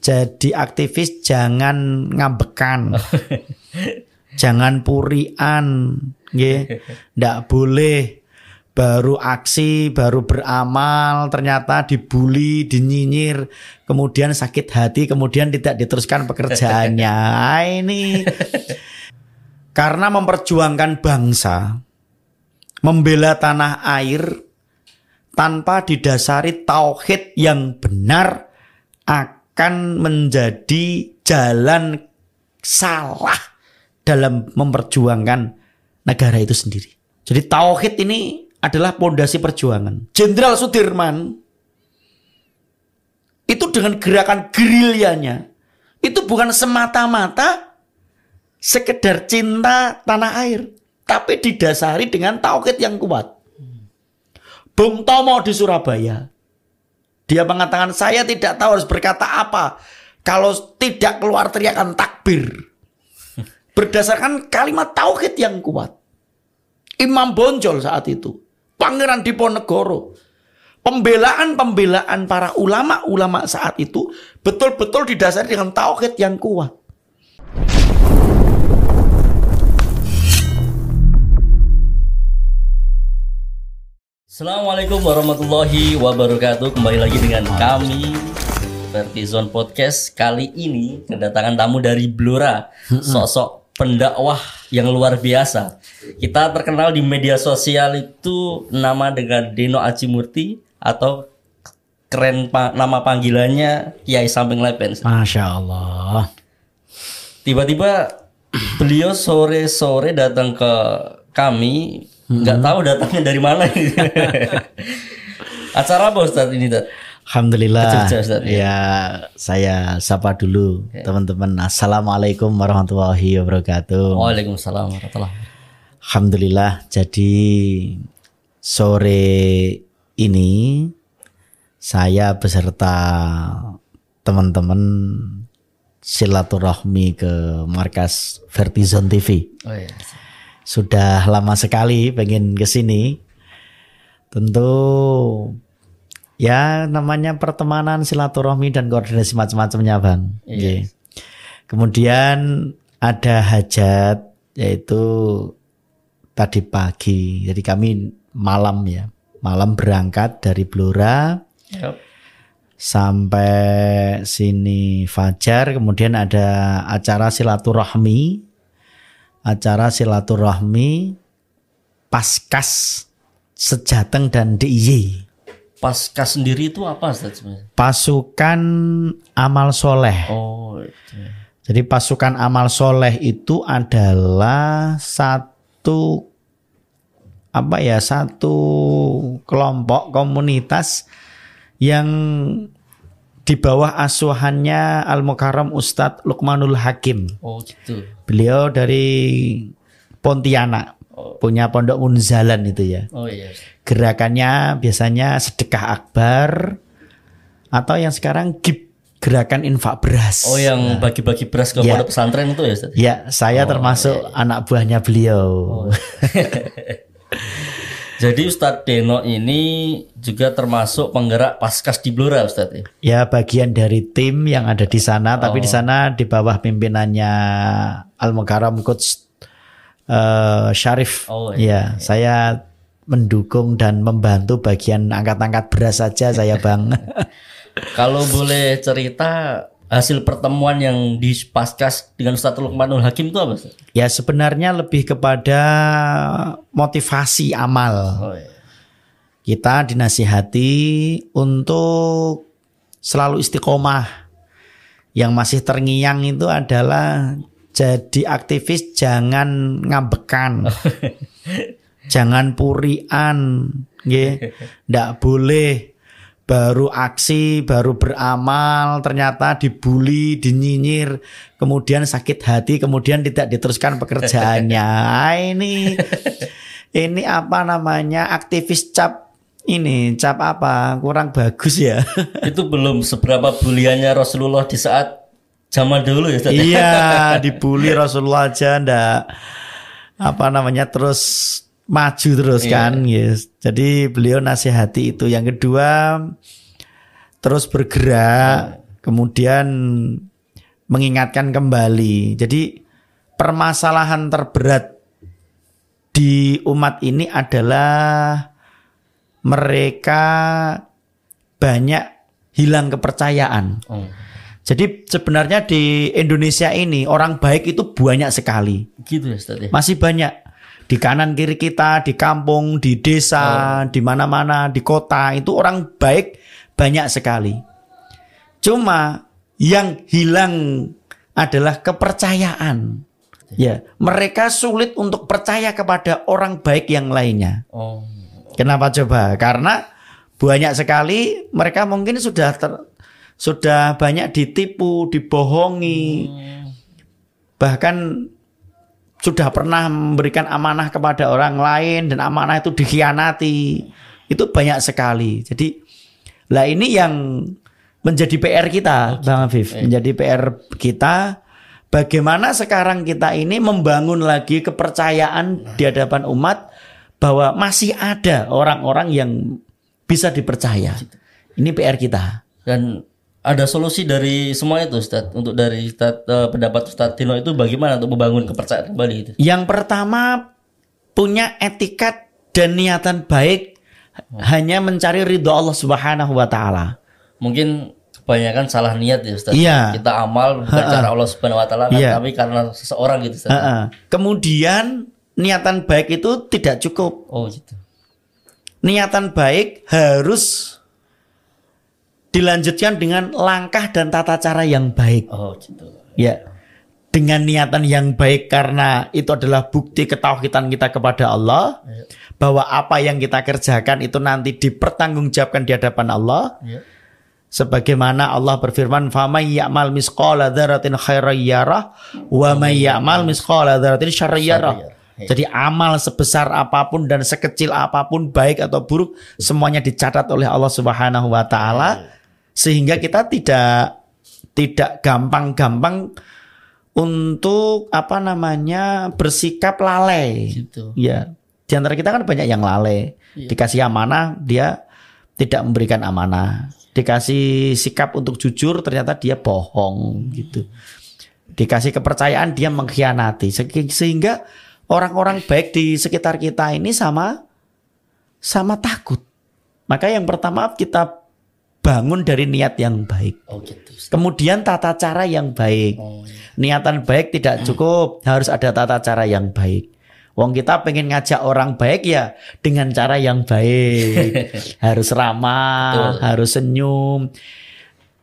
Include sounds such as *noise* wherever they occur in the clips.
jadi aktivis jangan ngambekan. *laughs* jangan purian, nggih. Ndak boleh baru aksi, baru beramal, ternyata dibully, dinyinyir, kemudian sakit hati, kemudian tidak diteruskan pekerjaannya. *laughs* Ah, ini karena memperjuangkan bangsa, membela tanah air tanpa didasari tauhid yang benar akan menjadi jalan salah dalam memperjuangkan negara itu sendiri. Jadi tauhid ini adalah pondasi perjuangan. Jenderal Sudirman itu dengan gerakan gerilyanya itu bukan semata-mata sekedar cinta tanah air, tapi didasari dengan tauhid yang kuat. Bung Tomo di Surabaya. Dia mengatakan saya tidak tahu harus berkata apa kalau tidak keluar teriakan takbir. *laughs* Berdasarkan kalimat tauhid yang kuat. Imam Bonjol saat itu, Pangeran Diponegoro, pembelaan-pembelaan para ulama-ulama saat itu betul-betul didasari dengan tauhid yang kuat. Assalamualaikum warahmatullahi wabarakatuh. Kembali lagi dengan kami Vertizon Podcast. Kali ini kedatangan tamu dari Blora, sosok pendakwah yang luar biasa. Kita terkenal di media sosial itu nama dengan Deno Acimurti atau keren pa- nama panggilannya Kiai Samping Lepen. Masya Allah. Tiba-tiba beliau sore-sore datang ke kami, nggak tahu datangnya dari mana. *laughs* Acara apa Ustadz ini, Ustadz? Alhamdulillah. Ustaz, ya. ya, saya sapa dulu teman-teman. Assalamualaikum warahmatullahi wabarakatuh. Waalaikumsalam warahmatullahi wabarakatuh. Alhamdulillah. Jadi sore ini saya beserta teman-teman silaturahmi ke markas Vertizon TV. Oh iya. Sudah lama sekali pengen ke sini. Tentu ya namanya pertemanan silaturahmi dan koordinasi macam-macamnya, Bang. Iya. Nggih. Kemudian ada hajat yaitu tadi pagi. Jadi kami malam ya. Malam berangkat dari Blora Yap. sampai sini Fajar kemudian ada acara silaturahmi acara silaturahmi Paskas Sejateng dan DIY Pasca sendiri itu apa sebenarnya? pasukan amal soleh Oh, itu. jadi pasukan amal soleh itu adalah satu apa ya satu kelompok komunitas yang di bawah asuhannya Al Mukarram Ustadz Lukmanul Hakim. Oh, gitu. Beliau dari Pontianak, punya pondok Munzalan itu ya. Oh iya. Gerakannya biasanya sedekah akbar atau yang sekarang GIP gerakan infak beras. Oh, yang bagi-bagi beras ke Ya. pondok pesantren itu ya, Ustadz? Ya, saya termasuk anak buahnya beliau. *laughs* *laughs* Jadi Ustadz Deno ini juga termasuk penggerak Paskas di Blora, Ustadz ya? Ya, bagian dari tim yang ada di sana, tapi di sana di bawah pimpinannya Al Mukarram Coach eh, Syarif. Oh, ya, saya mendukung dan membantu bagian angkat-angkat beras saja saya, Bang. *laughs* Kalau boleh cerita hasil pertemuan yang di Paskas dengan Ustadz Lukmanul Hakim itu apa, Ustadz? ya, sebenarnya lebih kepada motivasi amal. Oh iya. Kita dinasihati untuk selalu istiqomah. Yang masih terngiang itu adalah jadi aktivis jangan ngambekan. *laughs* jangan purian, nggih. Ndak boleh baru aksi, baru beramal, ternyata dibully, dinyinyir, kemudian sakit hati, kemudian tidak diteruskan pekerjaannya. *laughs* Ah, ini ini apa namanya aktivis cap ini cap apa? Kurang bagus ya. *laughs* Itu belum seberapa buliannya Rasulullah di saat zaman dulu ya iya *laughs* dibully Rasulullah aja ndak apa namanya terus maju terus kan yes. jadi beliau nasihati itu yang kedua terus bergerak kemudian mengingatkan kembali. Jadi permasalahan terberat di umat ini adalah mereka banyak hilang kepercayaan. Oh. Jadi sebenarnya di Indonesia ini orang baik itu banyak sekali. Gitu ya Ustaz ya. Masih banyak di kanan kiri kita, di kampung, di desa, di mana-mana, di kota itu orang baik banyak sekali. Cuma yang hilang adalah kepercayaan. Ya, mereka sulit untuk percaya kepada orang baik yang lainnya. Oh. Kenapa coba? Karena banyak sekali mereka mungkin sudah ter- sudah banyak ditipu, dibohongi, bahkan sudah pernah memberikan amanah kepada orang lain dan amanah itu dikhianati. Itu banyak sekali. Jadi lah ini yang menjadi PR kita, Bang Afif, menjadi PR kita bagaimana sekarang kita ini membangun lagi kepercayaan di hadapan umat bahwa masih ada orang-orang yang bisa dipercaya. Ini PR kita. Dan ada solusi dari semua itu Ustaz untuk dari Ustaz, eh, pendapat Ustaz Tino itu bagaimana untuk membangun kepercayaan kembali itu? Yang pertama punya etikat dan niatan baik hanya mencari ridho Allah Subhanahu wa taala. Mungkin kebanyakan salah niat ya Ustaz. Iya. Kita amal bukan cara Allah Subhanahu wa taala kan, Iya. tapi karena seseorang gitu Ustaz. Heeh. Kemudian niatan baik itu tidak cukup. Oh gitu. Niatan baik harus dilanjutkan dengan langkah dan tata cara yang baik. Oh gitu. Ya. Dengan niatan yang baik karena itu adalah bukti ketauhidan kita kepada Allah Iya. bahwa apa yang kita kerjakan itu nanti dipertanggungjawabkan di hadapan Allah. Iya. Sebagaimana Allah berfirman, "Faman ya'mal misqala dzarratin khairan yarah wa may ya'mal misqala dzarratin syarran yarah." Syarran, Jadi amal sebesar apa pun dan sekecil apa pun baik atau buruk semuanya dicatat oleh Allah Subhanahu wa taala sehingga kita tidak tidak gampang-gampang untuk apa namanya bersikap lalai. Gitu. Ya, di antara kita kan banyak yang lalai. Dikasih amanah, dia tidak memberikan amanah. Dikasih sikap untuk jujur, ternyata dia bohong gitu. Dikasih kepercayaan, dia mengkhianati. Se- Sehingga orang-orang baik di sekitar kita ini sama sama takut. Maka yang pertama kita bangun dari niat yang baik. Oh gitu. Kemudian tata cara yang baik. Oh, iya. Niatan baik tidak cukup, harus ada tata cara yang baik. Wong kita pengen ngajak orang baik ya dengan cara yang baik. *laughs* harus ramah, Betul. harus senyum.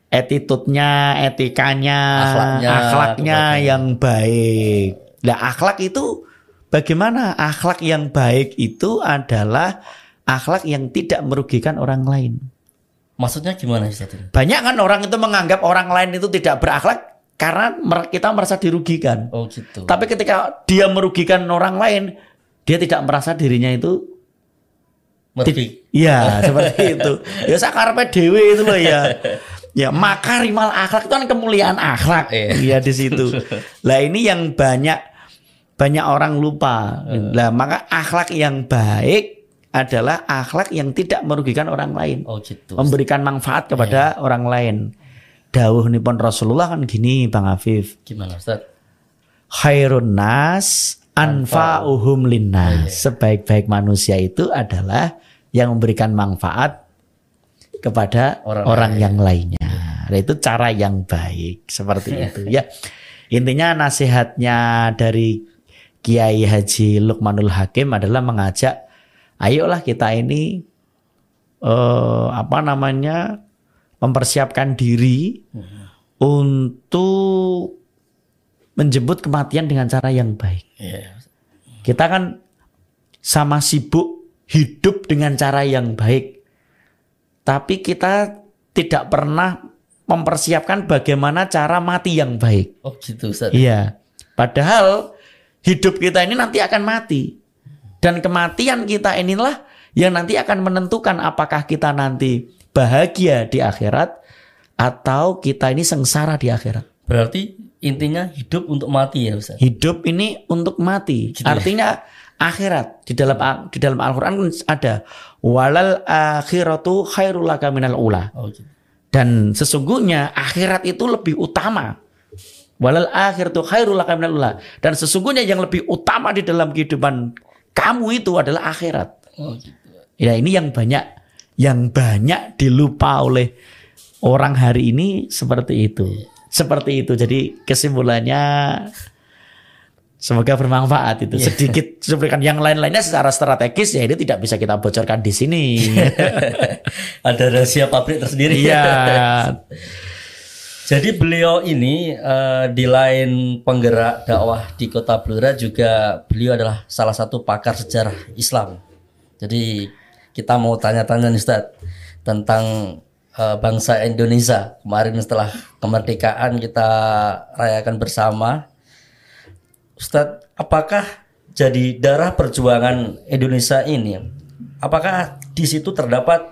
Attitude-nya, etikanya, Akhlaknya, akhlaknya yang baik. Nah, akhlak itu bagaimana? Akhlak yang baik itu adalah akhlak yang tidak merugikan orang lain. Maksudnya gimana ini? Banyak kan orang itu menganggap orang lain itu tidak berakhlak karena kita merasa dirugikan. Oh gitu. Tapi ketika dia merugikan orang lain, dia tidak merasa dirinya itu Merdi. Iya, *laughs* seperti itu. Ya sakarpe dewe itu loh ya. Ya makarimal akhlak itu kan kemuliaan akhlak. Iya. Iya di situ. Lah ini yang banyak banyak orang lupa. Lah maka akhlak yang baik adalah akhlak yang tidak merugikan orang lain. Oh gitu. Memberikan manfaat kepada orang lain. Dawuh nipun Rasulullah kan gini Bang Afif. Gimana Ustaz? Khairun nas anfa'uhum linnas. Sebaik-baik manusia itu adalah yang memberikan manfaat kepada Orang orang, yang lainnya. Nah, itu cara yang baik seperti *laughs* itu ya. Intinya nasihatnya dari Kiai Haji Lukmanul Hakim adalah mengajak ayolah kita ini eh, apa namanya mempersiapkan diri untuk menjemput kematian dengan cara yang baik. Iya. Kita kan sama sibuk hidup dengan cara yang baik. Tapi kita tidak pernah mempersiapkan bagaimana cara mati yang baik. Oh gitu Ustaz. Iya. Padahal hidup kita ini nanti akan mati. Dan kematian kita inilah yang nanti akan menentukan apakah kita nanti bahagia di akhirat atau kita ini sengsara di akhirat. Berarti intinya hidup untuk mati ya Ustaz. Hidup ini untuk mati. Gitu ya? Artinya akhirat di dalam di dalam Al-Qur'an ada walal akhiratu khairul laka minal ula. Oh gitu. Dan sesungguhnya akhirat itu lebih utama. Walal akhir tuh khairul laka minal ula. Dan sesungguhnya yang lebih utama di dalam kehidupan kamu itu adalah akhirat. Oh, gitu. Ya ini yang banyak yang banyak dilupa oleh orang hari ini seperti itu. Seperti itu. Jadi kesimpulannya semoga bermanfaat itu. Sedikit seperti yang lain-lainnya secara strategis ya ini tidak bisa kita bocorkan di sini. *laughs* Ada rahasia pabrik tersendiri. Iya. *laughs* Jadi beliau ini eh, di lain penggerak dakwah di Kota Blora juga beliau adalah salah satu pakar sejarah Islam. Jadi kita mau tanya-tanya nih Ustaz tentang eh, bangsa Indonesia. Kemarin setelah kemerdekaan kita rayakan bersama. Ustaz, apakah jadi darah perjuangan Indonesia ini? Apakah di situ terdapat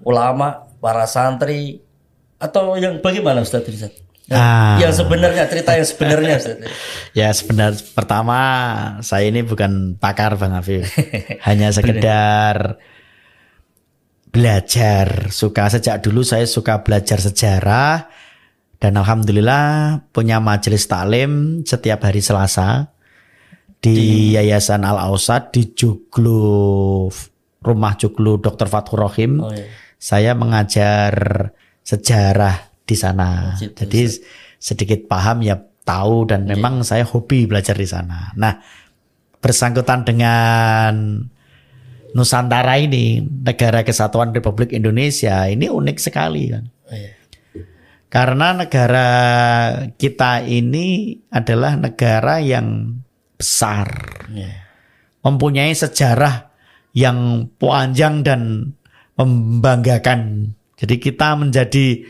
ulama, para santri, atau yang bagaimana Ustaz? Yang, Ah. yang sebenarnya cerita yang sebenarnya *laughs* Ustaz. Ya sebenarnya pertama saya ini bukan pakar Bang Afif. *laughs* Hanya sekedar belajar. Suka sejak dulu saya suka belajar sejarah dan alhamdulillah punya majelis taklim setiap hari Selasa di Yayasan Al Ausad di Joglo Rumah Joglo Dr. Fathur Rohim. Oh, iya. Saya mengajar sejarah di sana. gitu, Jadi sedikit paham ya tahu dan memang saya hobi belajar di sana. Nah, bersangkutan dengan Nusantara ini, negara kesatuan Republik Indonesia ini unik sekali kan. Oh, iya. Karena negara kita ini adalah negara yang besar, Iya. mempunyai sejarah yang panjang dan membanggakan. Jadi kita menjadi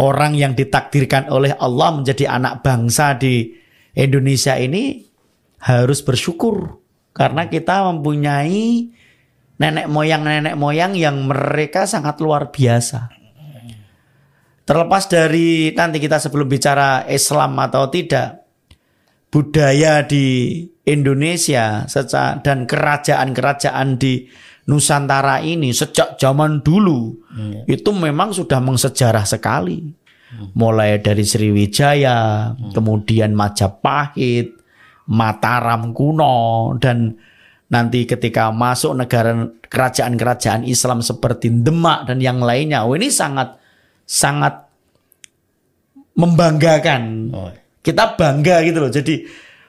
orang yang ditakdirkan oleh Allah menjadi anak bangsa di Indonesia ini harus bersyukur karena kita mempunyai nenek moyang nenek moyang yang mereka sangat luar biasa. Terlepas dari nanti kita sebelum bicara Islam atau tidak, budaya di Indonesia dan kerajaan-kerajaan di Nusantara ini sejak zaman dulu itu memang sudah mengsejarah sekali. Mulai dari Sriwijaya, kemudian Majapahit, Mataram kuno dan nanti ketika masuk negara kerajaan-kerajaan Islam seperti Demak dan yang lainnya, oh ini sangat sangat membanggakan Oh, kita bangga gitu loh. Jadi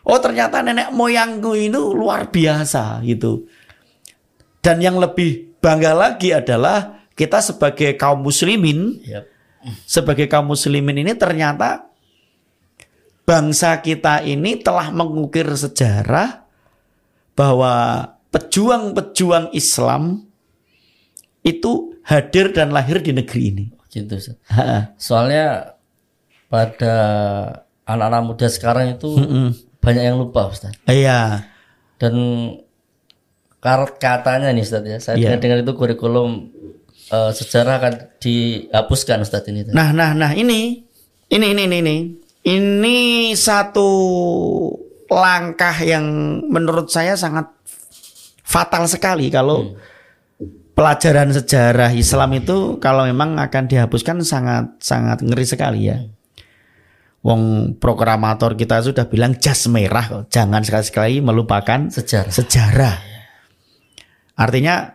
oh ternyata nenek moyangku ini luar biasa gitu. Dan yang lebih bangga lagi adalah kita sebagai kaum muslimin, Yap. sebagai kaum muslimin ini ternyata bangsa kita ini telah mengukir sejarah bahwa pejuang-pejuang Islam itu hadir dan lahir di negeri ini. Gitu Ustaz. Ha-ha. Soalnya pada anak-anak muda sekarang itu banyak yang lupa Ustaz. Iya. Dan katanya nih Ustaz ya, saya Iya. dengar-dengar itu kurikulum eh, sejarah akan dihapuskan Ustaz ini. Nah, nah, nah ini, ini, ini, ini, ini, ini satu langkah yang menurut saya sangat fatal sekali kalau pelajaran sejarah Islam itu kalau memang akan dihapuskan sangat sangat ngeri sekali ya. Wong proklamator kita sudah bilang jas merah. Jangan sekali-sekali melupakan Sejarah. sejarah. Artinya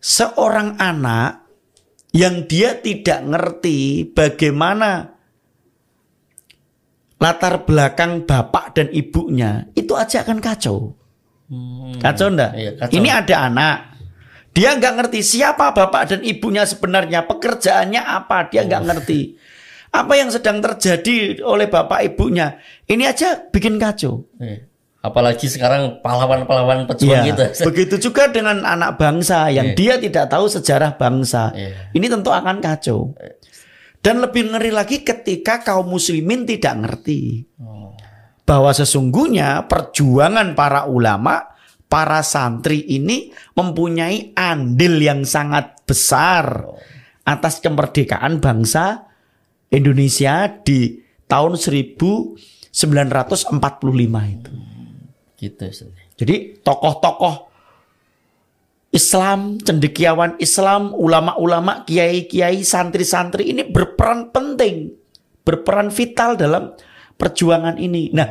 seorang anak yang dia tidak ngerti bagaimana latar belakang bapak dan ibunya itu aja akan kacau. Hmm. Kacau enggak? Iya, kacau. Ini ada anak. Dia nggak ngerti siapa bapak dan ibunya sebenarnya, pekerjaannya apa, dia nggak ngerti. Apa yang sedang terjadi oleh bapak ibunya, ini aja bikin kacau. Iya. Apalagi sekarang pahlawan-pahlawan pejuang Iya, gitu. *laughs* Begitu juga dengan anak bangsa yang Iya. dia tidak tahu sejarah bangsa. Iya. Ini tentu akan kacau. Dan lebih ngeri lagi ketika kaum muslimin tidak ngerti Oh. bahwa sesungguhnya perjuangan para ulama, para santri ini mempunyai andil yang sangat besar atas kemerdekaan bangsa Indonesia di tahun 1945 itu. Gitu Ustaz. Jadi tokoh-tokoh Islam, cendekiawan Islam, ulama-ulama, kiai-kiai, santri-santri ini berperan penting, berperan vital dalam perjuangan ini. Nah,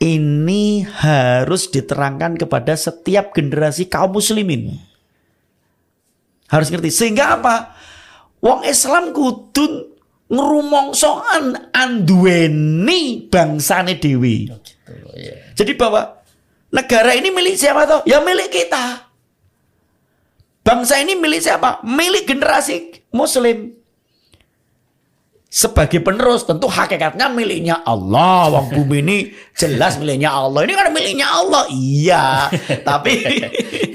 ini harus diterangkan kepada setiap generasi kaum muslimin. Harus ngerti. Sehingga apa? Wong Islam kudu ngrumongsoan anduweni bangsane dewi. Gitu, iya. Jadi bahwa negara ini milik siapa toh? Ya milik kita. Bangsa ini milik siapa? Milik generasi muslim. Sebagai penerus tentu hakikatnya miliknya Allah. Wong bumi ini jelas miliknya Allah. Ini kan miliknya Allah. Iya. *laughs* Tapi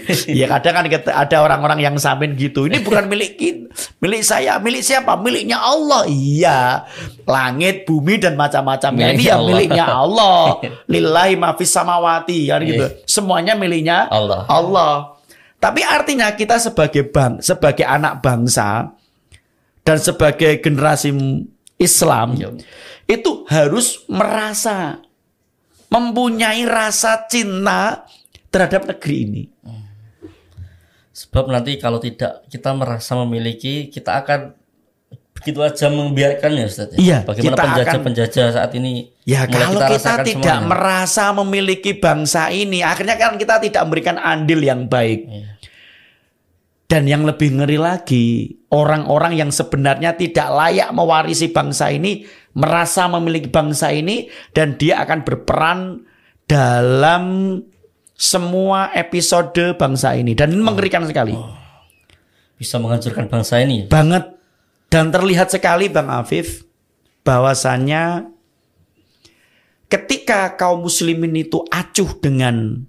*laughs* ya kadang kan ada orang-orang yang samin gitu. Ini bukan milik kita, milik saya. Milik siapa? Miliknya Allah. Iya. Langit, bumi dan macam-macam. Ya, ini Miliknya ya Allah. miliknya Allah. *laughs* Lillahi mafis samawati kan gitu. Semuanya miliknya Allah. Allah. Tapi artinya kita sebagai bang, sebagai anak bangsa dan sebagai generasi Islam Iya. itu harus merasa mempunyai rasa cinta terhadap negeri ini. Sebab nanti kalau tidak kita merasa memiliki, kita akan begitu aja membiarkannya Ustaz. ya? Iya, Bagaimana kita penjajah-penjajah saat ini Ya kalau kita, rasakan tidak semuanya. merasa memiliki bangsa ini, akhirnya kan kita tidak memberikan andil yang baik. Iya. Dan yang lebih ngeri lagi, orang-orang yang sebenarnya tidak layak mewarisi bangsa ini merasa memiliki bangsa ini dan dia akan berperan dalam semua episode bangsa ini dan ini mengerikan sekali. bisa menghancurkan bangsa ini. Banget dan terlihat sekali Bang Afif bahwasannya ketika kaum muslimin itu acuh dengan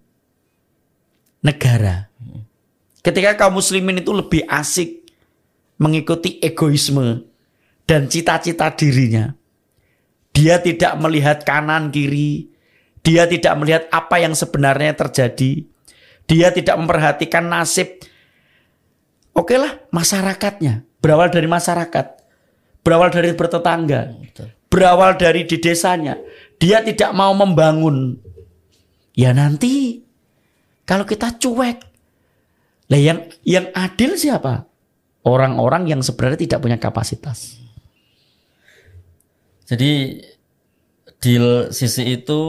negara. Ketika kaum muslimin itu lebih asik mengikuti egoisme dan cita-cita dirinya. Dia tidak melihat kanan kiri, dia tidak melihat apa yang sebenarnya terjadi. Dia tidak memperhatikan nasib Oke lah masyarakatnya berawal dari masyarakat, berawal dari bertetangga, Betul. berawal dari di desanya. Dia tidak mau membangun. Ya nanti kalau kita cuek, lah yang yang adil siapa? Orang-orang yang sebenarnya tidak punya kapasitas. Jadi di sisi itu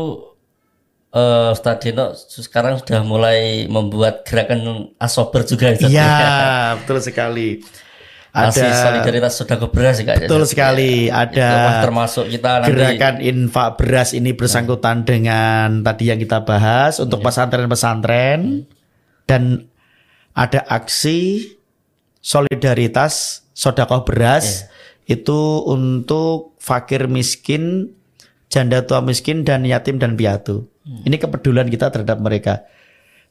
eh Ustaz Dino sekarang sudah mulai membuat gerakan asober juga Ustaz. Iya, *laughs* betul sekali. Masih Ada solidaritas sudah beras ya, Kak. betul sekali. Itu Ada termasuk kita nanti gerakan infak beras ini bersangkutan dengan tadi yang kita bahas untuk pesantren-pesantren dan ada aksi solidaritas sodakoh beras itu untuk fakir miskin, janda tua miskin dan yatim dan piatu. Ini kepedulian kita terhadap mereka.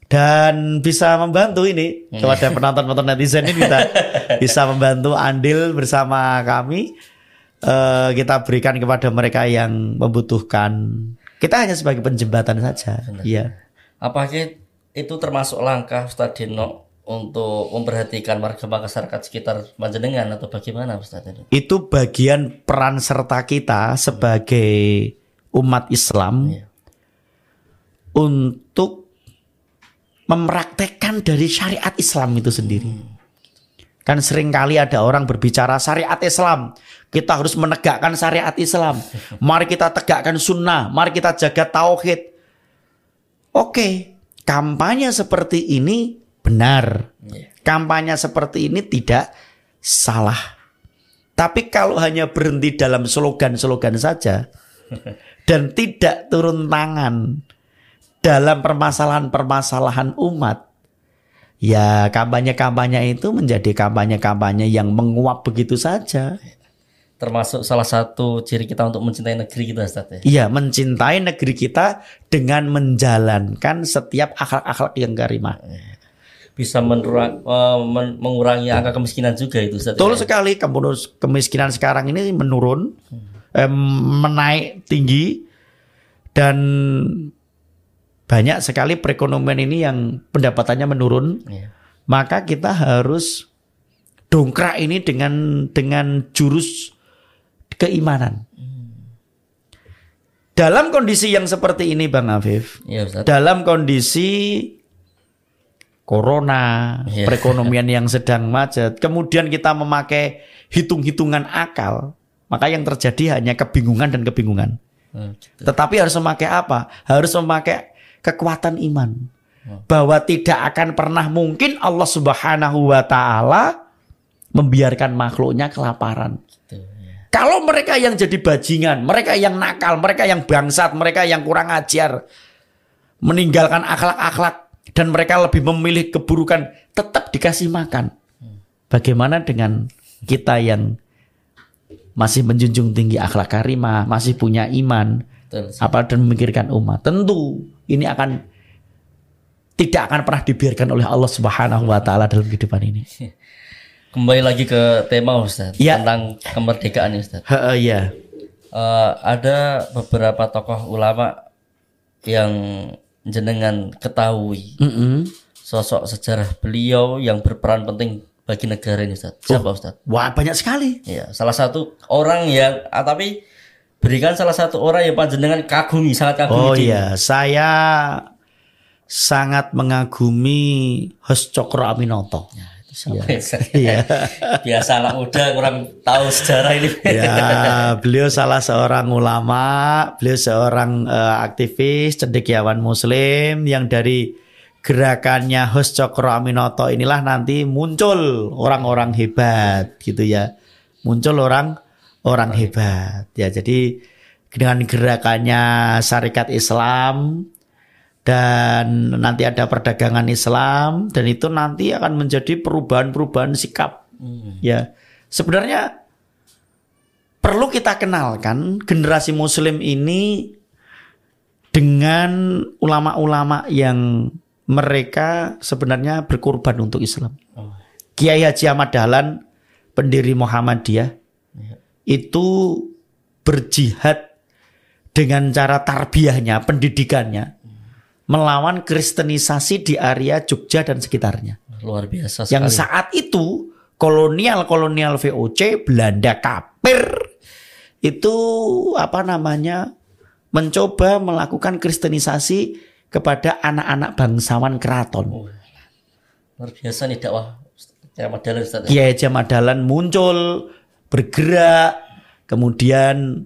Dan bisa membantu ini kepada penonton-penonton netizen ini kita *laughs* bisa membantu andil bersama kami eh, kita berikan kepada mereka yang membutuhkan. Kita hanya sebagai penjembatan saja. Iya. apakah itu termasuk langkah Ustaz Dino untuk memperhatikan warga masyarakat sekitar Panjenengan atau bagaimana Ustaz Dino? Itu bagian peran serta kita sebagai umat Islam Iya. Untuk mempraktekkan dari syariat Islam itu sendiri. Kan sering kali ada orang berbicara syariat Islam. Kita harus menegakkan syariat Islam. *laughs* Mari kita tegakkan sunnah. Mari kita jaga tauhid. Oke, kampanye seperti ini benar. Iya. Kampanye seperti ini tidak salah. Tapi kalau hanya berhenti dalam slogan-slogan saja *laughs* dan tidak turun tangan dalam permasalahan-permasalahan umat, ya kampanye-kampanye itu menjadi kampanye-kampanye yang menguap begitu saja. Termasuk salah satu ciri kita untuk mencintai negeri kita Ustaz ya. Iya, mencintai negeri kita dengan menjalankan setiap akhlak-akhlak yang karimah. Bisa menurang, eh, men- mengurangi angka kemiskinan juga itu Ustaz. Betul ya. sekali kemiskinan sekarang ini menurun, eh, menaik tinggi dan banyak sekali perekonomian ini yang pendapatannya menurun. Iya. Maka kita harus dongkrak ini dengan dengan jurus keimanan. Dalam kondisi yang seperti ini Bang Afif, Ustaz. dalam kondisi corona, Iya. perekonomian yang sedang macet, kemudian kita memakai hitung-hitungan akal, maka yang terjadi hanya kebingungan dan kebingungan. Hmm, gitu. Tetapi harus memakai apa? Harus memakai kekuatan iman. Bahwa tidak akan pernah mungkin Allah Subhanahu wa taala membiarkan makhluknya kelaparan. Gitu, ya. Kalau mereka yang jadi bajingan, mereka yang nakal, mereka yang bangsat, mereka yang kurang ajar, meninggalkan akhlak-akhlak dan mereka lebih memilih keburukan, tetap dikasih makan. Bagaimana dengan kita yang masih menjunjung tinggi akhlak karimah, masih punya iman, Betul. apa dan memikirkan umat? Tentu ini akan tidak akan pernah dibiarkan oleh Allah Subhanahu wa taala dalam kehidupan ini. *laughs* Kembali lagi ke tema Ustaz Ya. tentang kemerdekaan Ustaz. Heeh, ya. Eh, ada beberapa tokoh ulama yang jenengan ketahui Mm-mm. sosok sejarah beliau yang berperan penting bagi negara ini Ustaz. Siapa Oh. Ustaz? Wah, banyak sekali. Ya, salah satu orang yang ah, tapi berikan salah satu orang yang panjenengan kagumi, sangat kagumi. Oh iya, saya sangat mengagumi Hos Cokro Aminoto. Itu siapa ya? Iya. *laughs* Biasa anak muda kurang tahu sejarah ini. *laughs* Ya, beliau salah seorang ulama, beliau seorang eh, aktivis cendekiawan muslim yang dari gerakannya Hos Cokro Aminoto inilah nanti muncul orang-orang hebat gitu ya. Muncul orang orang hebat. Ya, jadi dengan gerakannya Syarikat Islam dan nanti ada perdagangan Islam dan itu nanti akan menjadi perubahan-perubahan sikap. Ya. Sebenarnya perlu kita kenalkan generasi muslim ini dengan ulama-ulama yang mereka sebenarnya berkorban untuk Islam. Oh. Kiai Haji Ahmad Dahlan, pendiri Muhammadiyah, Iya. Itu berjihad dengan cara tarbiyahnya, pendidikannya, melawan kristenisasi di area Jogja dan sekitarnya. Luar biasa sekali. Yang saat itu kolonial-kolonial VOC Belanda kafir itu apa namanya mencoba melakukan kristenisasi kepada anak-anak bangsawan keraton. Oh. Luar biasa nih dakwah Kiai Ustaz. ya. Kiai muncul, bergerak, kemudian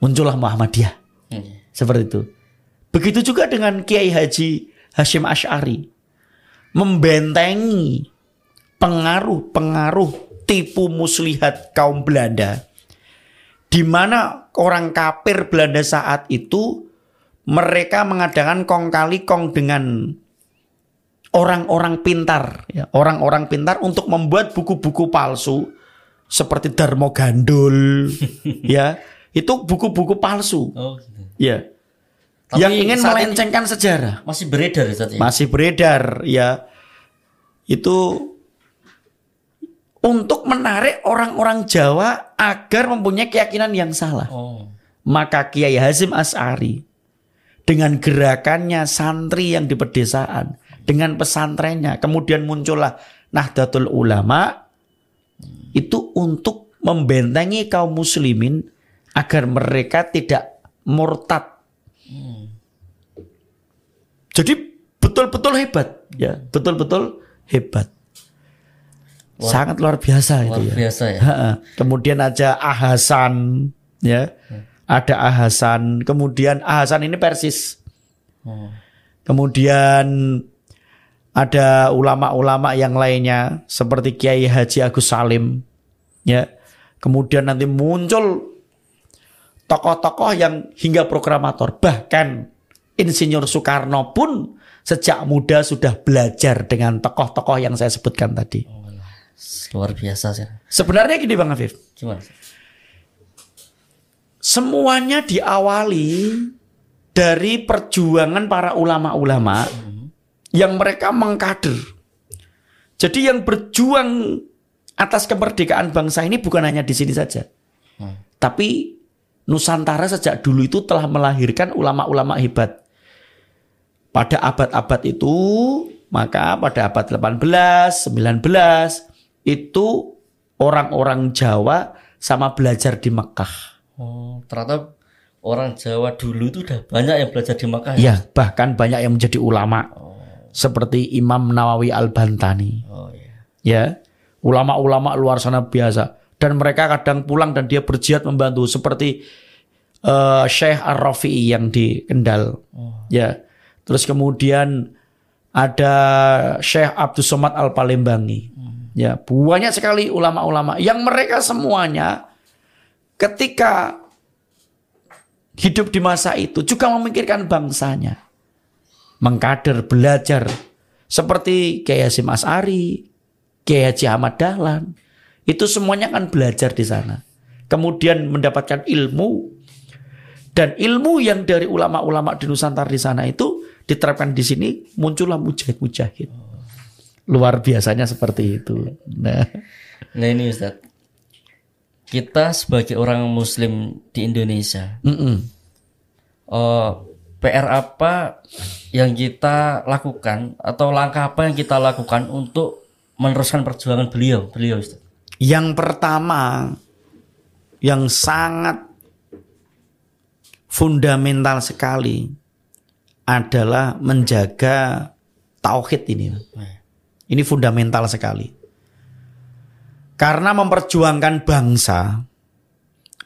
muncullah Muhammadiyah. Hmm. Seperti itu. Begitu juga dengan Kiai Haji Hashim Ash'ari. Membentengi pengaruh-pengaruh tipu muslihat kaum Belanda. Di mana orang kafir Belanda saat itu mereka mengadakan kong kali kong dengan orang-orang pintar, ya, orang-orang pintar untuk membuat buku-buku palsu seperti Darmo Gandul, *laughs* ya, itu buku-buku palsu, Oh, gitu. ya, Tapi yang ingin saat melencengkan sejarah masih beredar ya. masih beredar, ya, itu untuk menarik orang-orang Jawa agar mempunyai keyakinan yang salah. Oh. Maka Kiai Hazim As'ari dengan gerakannya santri yang di pedesaan, dengan pesantrennya, kemudian muncullah Nahdlatul Ulama itu untuk membentengi kaum muslimin agar mereka tidak murtad. Jadi betul-betul hebat, ya, betul-betul hebat. Sangat luar biasa Luar itu ya. biasa ya. Ha-ha. Kemudian aja Ahasan ya. Ada Ahasan, kemudian Ahasan ini Persis. Oh. Kemudian ada ulama-ulama yang lainnya seperti Kiai Haji Agus Salim ya. Kemudian nanti muncul tokoh-tokoh yang hingga programator bahkan Insinyur Soekarno pun sejak muda sudah belajar dengan tokoh-tokoh yang saya sebutkan tadi. Luar biasa sih. Sebenarnya gini Bang Afif, Gimana? semuanya diawali dari perjuangan para ulama-ulama yang mereka mengkader. Jadi yang berjuang atas kemerdekaan bangsa ini bukan hanya di sini saja. Tapi Nusantara sejak dulu itu telah melahirkan ulama-ulama hebat. Pada abad-abad itu, maka pada abad 18, 19 itu orang-orang Jawa sama belajar di Mekah. Oh, ternyata orang Jawa dulu itu udah banyak yang belajar di Makkah. ya? Ya, bahkan banyak yang menjadi ulama. Seperti Imam Nawawi Al-Bantani. Oh iya. Ya, ulama-ulama luar sana biasa. Dan mereka kadang pulang dan dia berjihad membantu seperti eh, Syekh Ar-Rafi'i yang di Kendal. Ya. Terus kemudian ada Syekh Abdul Somad Al-Palembangi. Ya, banyak sekali ulama-ulama yang mereka semuanya ketika hidup di masa itu juga memikirkan bangsanya. Mengkader, belajar. Seperti Kiai Hasyim As'ari, Kiai Haji Ahmad Dahlan. Itu semuanya kan belajar di sana. Kemudian mendapatkan ilmu. Dan ilmu yang dari ulama-ulama di Nusantara di sana itu diterapkan di sini muncullah mujahid-mujahid. Luar biasanya seperti itu. Nah, Nah ini Ustaz. Kita sebagai orang muslim di Indonesia, mm-mm. eh, PR apa yang kita lakukan atau langkah apa yang kita lakukan untuk meneruskan perjuangan beliau, beliau Ustaz? Yang pertama yang sangat fundamental sekali adalah menjaga tauhid ini. Ini fundamental sekali. Karena memperjuangkan bangsa,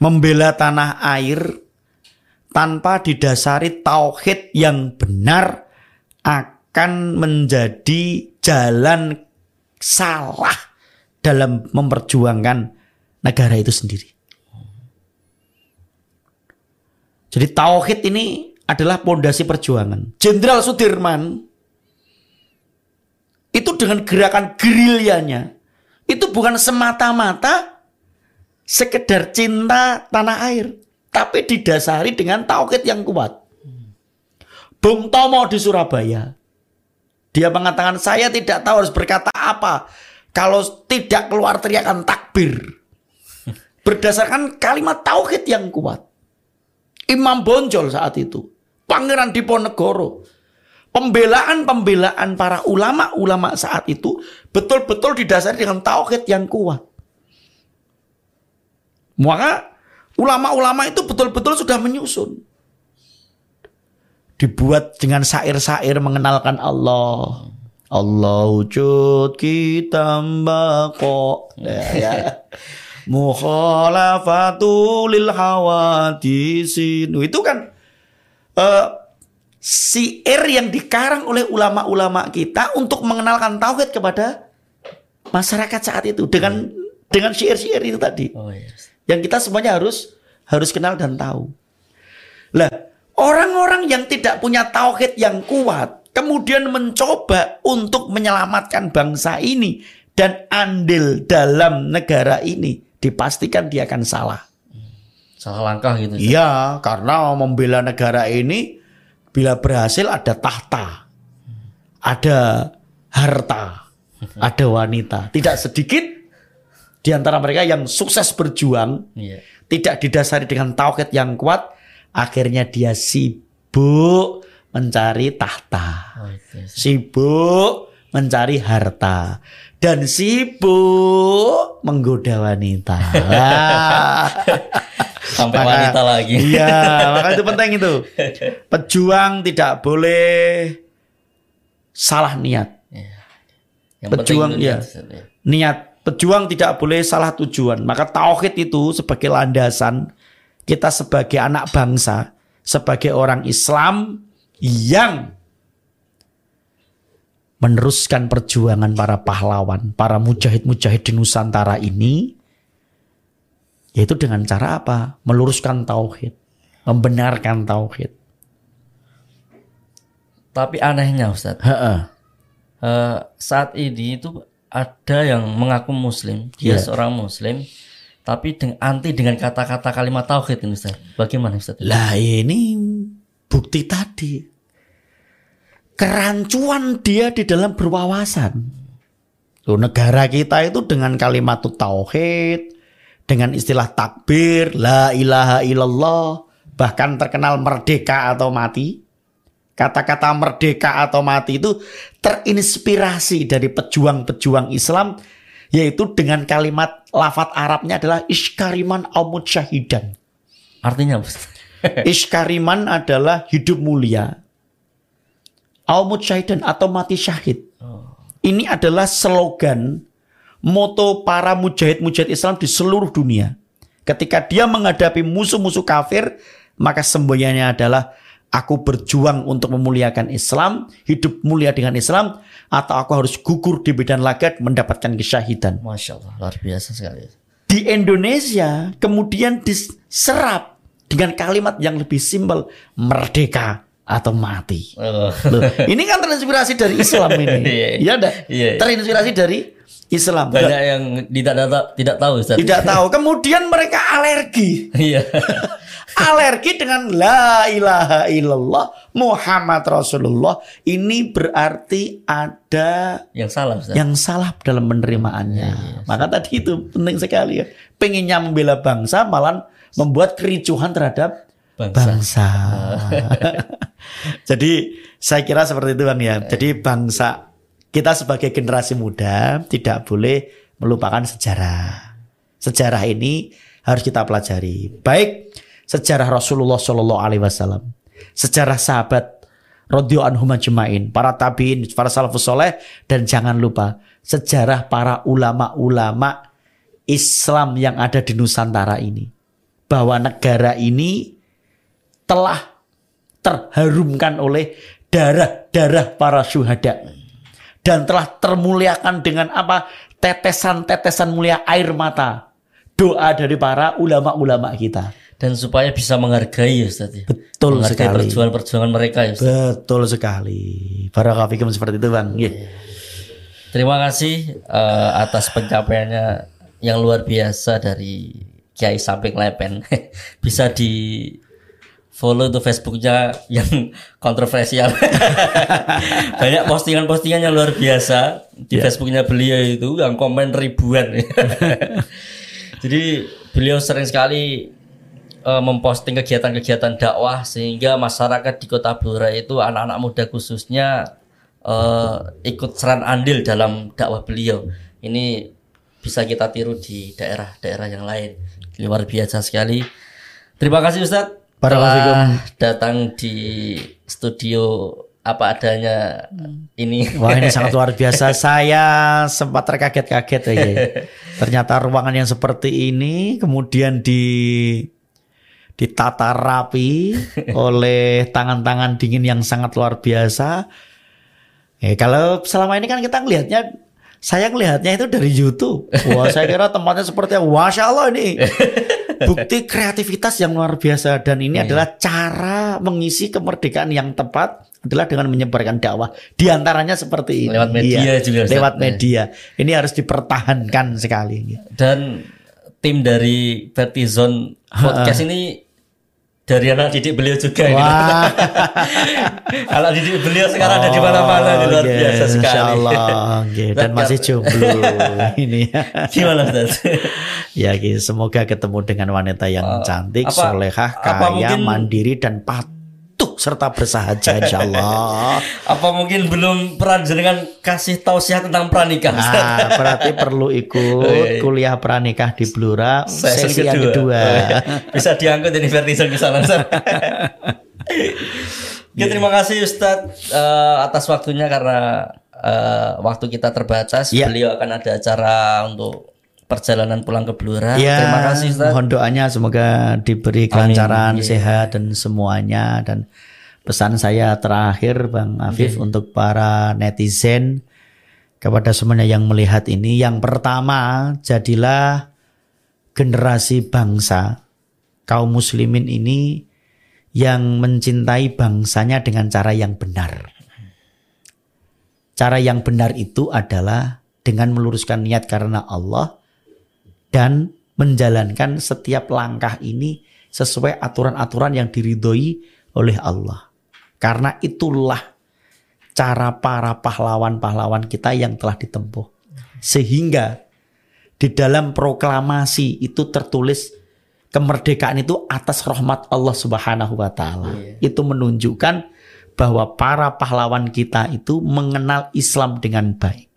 membela tanah air tanpa didasari tauhid yang benar akan menjadi jalan salah dalam memperjuangkan negara itu sendiri. Jadi tauhid ini adalah pondasi perjuangan. Jenderal Sudirman itu dengan gerakan gerilyanya itu bukan semata-mata sekedar cinta tanah air, tapi didasari dengan tauhid yang kuat. Bung Tomo di Surabaya, dia mengatakan saya tidak tahu harus berkata apa kalau tidak keluar teriakan takbir. *laughs* Berdasarkan kalimat tauhid yang kuat. Imam Bonjol saat itu, Pangeran Diponegoro, pembelaan-pembelaan para ulama-ulama saat itu betul-betul didasari dengan tauhid yang kuat. Maka ulama-ulama itu betul-betul sudah menyusun. Dibuat dengan syair-syair mengenalkan Allah. Allah wujud kita mbako. Ya, ya. *laughs* Mukhalafatu lil hawadisin. Itu kan eh, syair yang dikarang oleh ulama-ulama kita untuk mengenalkan tauhid kepada masyarakat saat itu dengan dengan syair-syair itu tadi Oh iya. Yang kita semuanya harus harus kenal dan tahu. Lah, orang-orang yang tidak punya tauhid yang kuat kemudian mencoba untuk menyelamatkan bangsa ini dan andil dalam negara ini dipastikan dia akan salah. Salah langkah gitu. Iya, karena membela negara ini bila berhasil ada tahta, ada harta, *laughs* ada wanita. Tidak sedikit di antara mereka yang sukses berjuang Iya. tidak didasari dengan tauhid yang kuat, akhirnya dia sibuk mencari tahta, Oh sibuk mencari harta, dan sibuk menggoda wanita. *laughs* Sampai Maka- wanita lagi. Iya, maka itu penting itu. Pejuang tidak boleh salah niat. Yang Pejuang, iya. ya. Niat pejuang tidak boleh salah tujuan. Maka tauhid itu sebagai landasan kita sebagai anak bangsa, sebagai orang Islam yang meneruskan perjuangan para pahlawan, para mujahid-mujahid di Nusantara ini yaitu dengan cara apa? Meluruskan tauhid, membenarkan tauhid. Tapi anehnya Ustaz, Heeh. eh, saat ini itu ada yang mengaku muslim, dia Iya. seorang muslim, tapi dengan anti dengan kata-kata kalimat tauhid ini Ustaz. Bagaimana Ustaz? Lah ini bukti tadi. Kerancuan dia di dalam berwawasan. Loh, negara kita itu dengan kalimat tauhid, dengan istilah takbir, la ilaha illallah, bahkan terkenal merdeka atau mati. Kata-kata merdeka atau mati itu terinspirasi dari pejuang-pejuang Islam yaitu dengan kalimat lafat Arabnya adalah iskariman aumut syahidan. Artinya? *laughs* Iskariman adalah hidup mulia. au mujahidin atau mati syahid. Oh. Ini adalah slogan moto para mujahid-mujahid Islam di seluruh dunia. Ketika dia menghadapi musuh-musuh kafir, maka semboyannya adalah aku berjuang untuk memuliakan Islam, hidup mulia dengan Islam, atau aku harus gugur di medan laga mendapatkan kesyahidan. Masya Allah, luar biasa sekali. Di Indonesia kemudian diserap dengan kalimat yang lebih simpel, merdeka atau mati. Oh. Loh, ini kan terinspirasi dari Islam ini. *laughs* Iya, Iya enggak? iya. Terinspirasi dari Islam. Banyak yang tidak tidak, tidak tahu Ustaz. Tidak tahu. Kemudian mereka alergi. Iya. *laughs* alergi dengan la ilaha illallah Muhammad Rasulullah. Ini berarti ada yang salah Ustaz. yang salah dalam penerimaannya. Maka tadi itu penting sekali ya. Pengennya membela bangsa malah membuat kericuhan terhadap Bangsa. bangsa. *laughs* *laughs* Jadi saya kira seperti itu Bang ya. Jadi bangsa kita sebagai generasi muda tidak boleh melupakan sejarah. Sejarah ini harus kita pelajari. Baik sejarah Rasulullah Shallallahu Alaihi Wasallam, sejarah sahabat Rodio anhum para tabiin, para salafus soleh, dan jangan lupa sejarah para ulama-ulama Islam yang ada di Nusantara ini. Bahwa negara ini telah terharumkan oleh darah-darah para syuhada dan telah termuliakan dengan apa tetesan-tetesan mulia air mata doa dari para ulama-ulama kita Dan supaya bisa menghargai ya Ustaz ya. betul menghargai sekali perjuangan-perjuangan mereka ya Ustaz. betul sekali para kafikum seperti itu bang Iya. Terima kasih eh, atas pencapaiannya yang luar biasa dari Kiai Samping Lepen. *laughs* Bisa di follow tuh Facebooknya yang *laughs* kontroversial. *laughs* Banyak postingan-postingan yang luar biasa di Facebooknya beliau itu yang komen ribuan. *laughs* Jadi beliau sering sekali eh, memposting kegiatan-kegiatan dakwah sehingga masyarakat di Kota Blora itu anak-anak muda khususnya eh, ikut seran andil dalam dakwah beliau. Ini bisa kita tiru di daerah-daerah yang lain. Luar biasa sekali. Terima kasih Ustadz Telah datang di studio apa adanya ini. Wah ini *laughs* sangat luar biasa. Saya sempat terkaget-kaget ya. *laughs* Ternyata ruangan yang seperti ini kemudian di ditata rapi *laughs* oleh tangan-tangan dingin yang sangat luar biasa. Eh, kalau selama ini kan kita ngelihatnya saya ngelihatnya itu dari YouTube. Wah, saya kira tempatnya seperti. Masya Allah ini. Bukti kreativitas yang luar biasa dan ini adalah cara mengisi kemerdekaan yang tepat adalah dengan menyebarkan dakwah. Di antaranya seperti ini. Lewat media juga, Ustaz. Lewat media. Ini harus dipertahankan sekali. Dan tim dari Vertizon podcast ini dari anak didik beliau juga. gitu. Wah. *laughs* Anak didik beliau sekarang ada di mana-mana ini luar Oke, biasa sekali. Allah. Oke, Dan Dan masih jomblo *laughs* ini. Gimana Ustaz? ya, semoga ketemu dengan wanita yang cantik, apa- solehah, apa kaya, mungkin- mandiri dan patuh serta bersahaja insya Allah. *laughs* Apa mungkin belum pernah dengan kasih tausiah tentang pranikah? Nah, berarti perlu ikut Oh, iya, iya. kuliah pranikah di Blura Sesi sesi yang kedua. Oh, iya. Bisa diangkut ini Vertizon ke sana. Ustaz. *laughs* Oke, terima kasih Ustadz eh, atas waktunya karena eh, waktu kita terbatas. Iya. Beliau akan ada acara untuk perjalanan pulang ke Blora. Ya, terima kasih Ustadz. mohon doanya semoga diberi kelancaran, sehat dan semuanya dan pesan saya terakhir Bang Afif untuk para netizen kepada semuanya yang melihat ini yang pertama jadilah generasi bangsa kaum muslimin ini yang mencintai bangsanya dengan cara yang benar. Cara yang benar itu adalah dengan meluruskan niat karena Allah dan menjalankan setiap langkah ini sesuai aturan-aturan yang diridhoi oleh Allah. Karena itulah cara para pahlawan-pahlawan kita yang telah ditempuh. Sehingga di dalam proklamasi itu tertulis kemerdekaan itu atas rahmat Allah Subhanahu wa taala. Itu menunjukkan bahwa para pahlawan kita itu mengenal Islam dengan baik.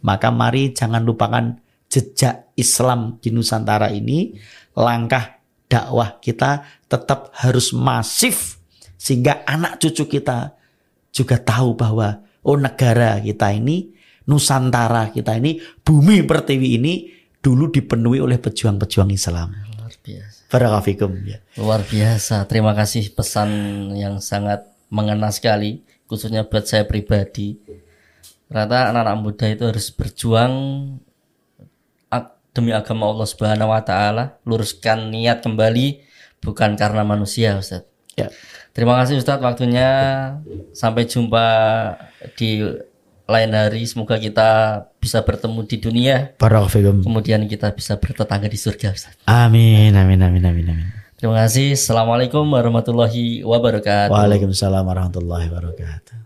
Maka mari jangan lupakan jejak Islam di Nusantara ini, langkah dakwah kita tetap harus masif sehingga anak cucu kita juga tahu bahwa oh negara kita ini, Nusantara kita ini, bumi pertiwi ini dulu dipenuhi oleh pejuang-pejuang Islam. Luar biasa. Ya. Luar biasa. Terima kasih pesan yang sangat mengena sekali, khususnya buat saya pribadi. Ternyata anak-anak muda itu harus berjuang demi agama Allah Subhanahu wa taala, luruskan niat kembali bukan karena manusia, Ustaz. Ya. Terima kasih Ustadz waktunya. Sampai jumpa di lain hari. Semoga kita bisa bertemu di dunia. Barakallahu Kemudian kita bisa bertetangga di surga Ustadz. Amin, amin, amin, amin, amin. Terima kasih. Assalamualaikum warahmatullahi wabarakatuh. Waalaikumsalam warahmatullahi wabarakatuh.